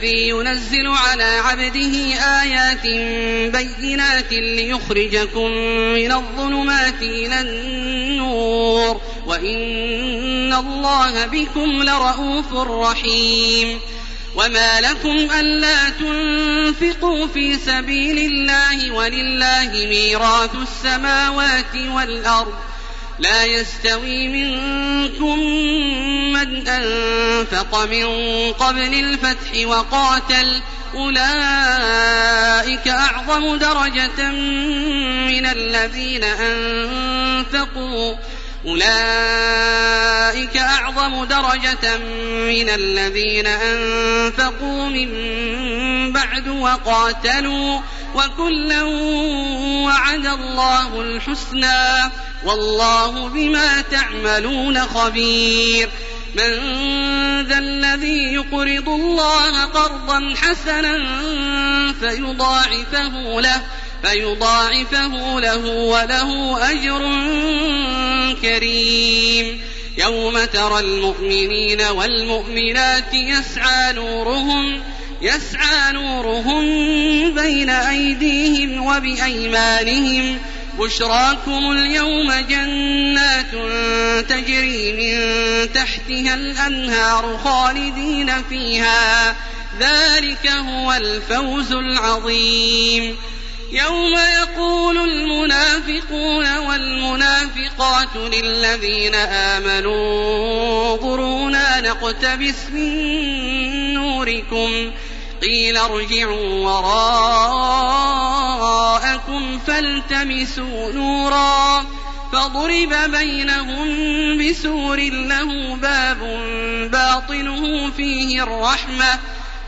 الذي ينزل على عبده آيات بينات ليخرجكم من الظلمات إلى النور وإن الله بكم لرءوف رحيم وما لكم ألا تنفقوا في سبيل الله ولله ميراث السماوات والأرض لا يستوي منكم من أنفق من قبل الفتح وقاتل. أولئك أعظم درجة من الذين أنفقوا. أولئك أعظم درجة من الذين أنفقوا من بعد وقاتلوا. وكلا وعد الله الحسنى والله بما تعملون خبير. من ذا الذي يقرض الله قرضا حسنا فيضاعفه له فيضاعفه له وله أجر كريم. يوم ترى المؤمنين والمؤمنات يسعى نورهم يسعى نورهم بين أيديهم وبأيمانهم. بشراكم اليوم جنات تجري من تحتها الأنهار خالدين فيها. ذلك هو الفوز العظيم. يوم يقول المنافقون والمنافقات للذين آمنوا انظرونا نقتبس من نوركم. قيل ارجعوا وراءكم فالتمسوا نورا فضرب بينهم بسور له باب باطنه فيه الرحمة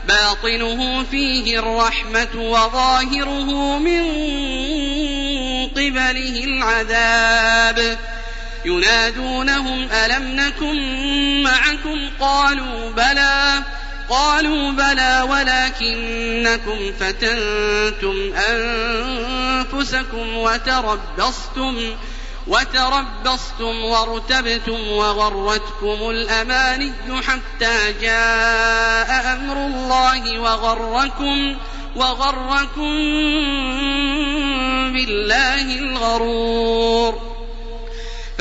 باطنه فيه الرحمة وظاهره من قبله العذاب. ينادونهم ألم نكن معكم؟ قالوا بلى. قالوا بلى ولكنكم فتنتم أنفسكم وتربصتم وتربصتم وارتبتم وغرتكم الأماني حتى جاء أمر الله وغركم وغركم بالله الغرور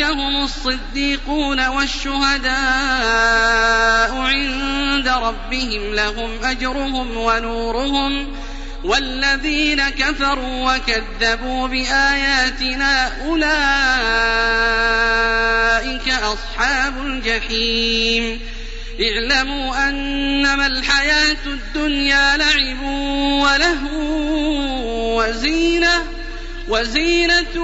هم الصديقون والشهداء عند ربهم لهم أجرهم ونورهم. والذين كفروا وكذبوا بآياتنا أولئك أصحاب الجحيم. اعلموا أنما الحياة الدنيا لعب ولهو وزينة وزينة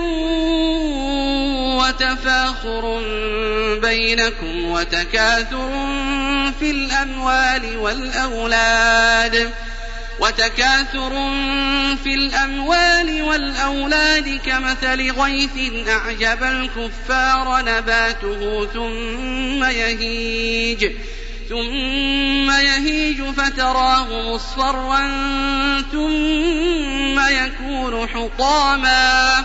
وتفاخر بينكم وتكاثر في الأموال والأولاد وتكاثر في الأموال والأولاد كمثل غيث أعجب الكفار نباته ثم يهيج ثم يهيج فتراه مصفرا ثم يكون حطاما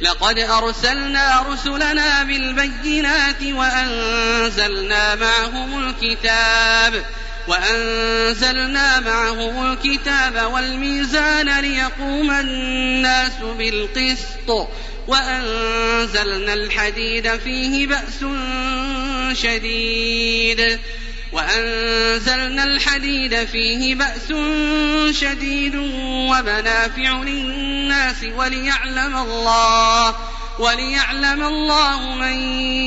لقد أرسلنا رسلنا بالبينات وأنزلنا معهم الكتاب وأنزلنا معهم الكتاب والميزان ليقوم الناس بالقسط وأنزلنا الحديد فيه بأس شديد وأنزلنا الحديد فيه بأس شديد ومنافع للناس وليعلم الله وليعلم الله من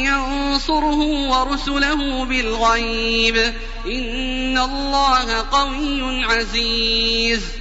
ينصره ورسله بالغيب. إن الله قوي عزيز.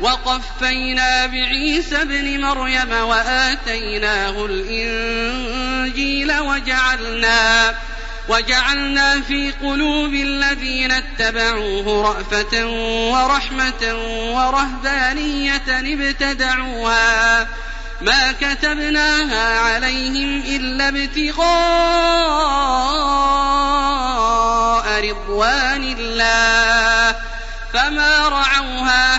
وقفينا بعيسى ابن مريم وآتيناه الإنجيل وجعلنا وجعلنا في قلوب الذين اتبعوه رأفة ورحمة ورهبانية ابتدعوها ما كتبناها عليهم إلا ابتغاء رضوان الله فما رعوها